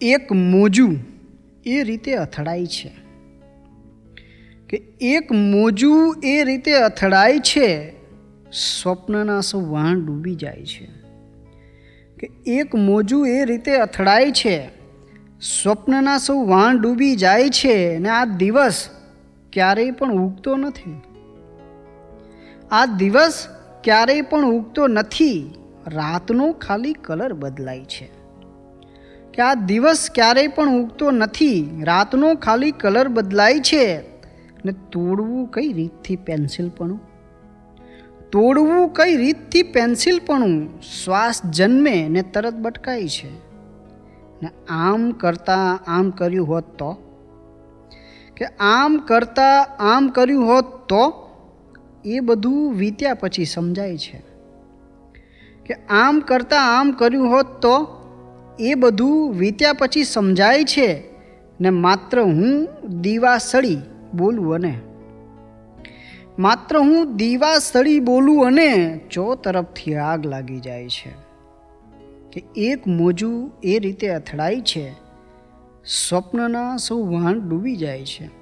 એક મોજું એ રીતે અથડાય છે. કે એક મોજું એ રીતે અથડાય છે, સ્વપ્નના સૌ વાહન ડૂબી જાય છે. કે એક મોજું એ રીતે અથડાય છે, સ્વપ્નના સૌ વાણ ડૂબી જાય છે ને આ દિવસ ક્યારેય પણ ઉગતો નથી. આ દિવસ ક્યારેય પણ ઉગતો નથી. રાતનો ખાલી કલર બદલાય છે. કે આ દિવસ ક્યારેય પણ ઉગતો નથી. રાતનો ખાલી કલર બદલાય છે. ને તોડવું કઈ રીતથી પેન્સિલપણું તોડવું કઈ રીતથી પેન્સિલપણું શ્વાસ જન્મે ને તરત બટકાય છે. ને આમ કરતાં આમ કર્યું હોત તો? કે આમ કરતાં આમ કર્યું હોત તો? એ બધું વીત્યા પછી સમજાય છે. કે આમ કરતાં આમ કર્યું હોત તો? એ બધું વીત્યા પછી સમજાય છે ને માત્ર હું દીવા સળી બોલું અને. માત્ર હું દીવા સળી બોલું અને ચો તરફથી આગ લાગી જાય છે કે એક મોજું એ રીતે અથડાય છે. સ્વપ્નના સૌ વાહન ડૂબી જાય છે.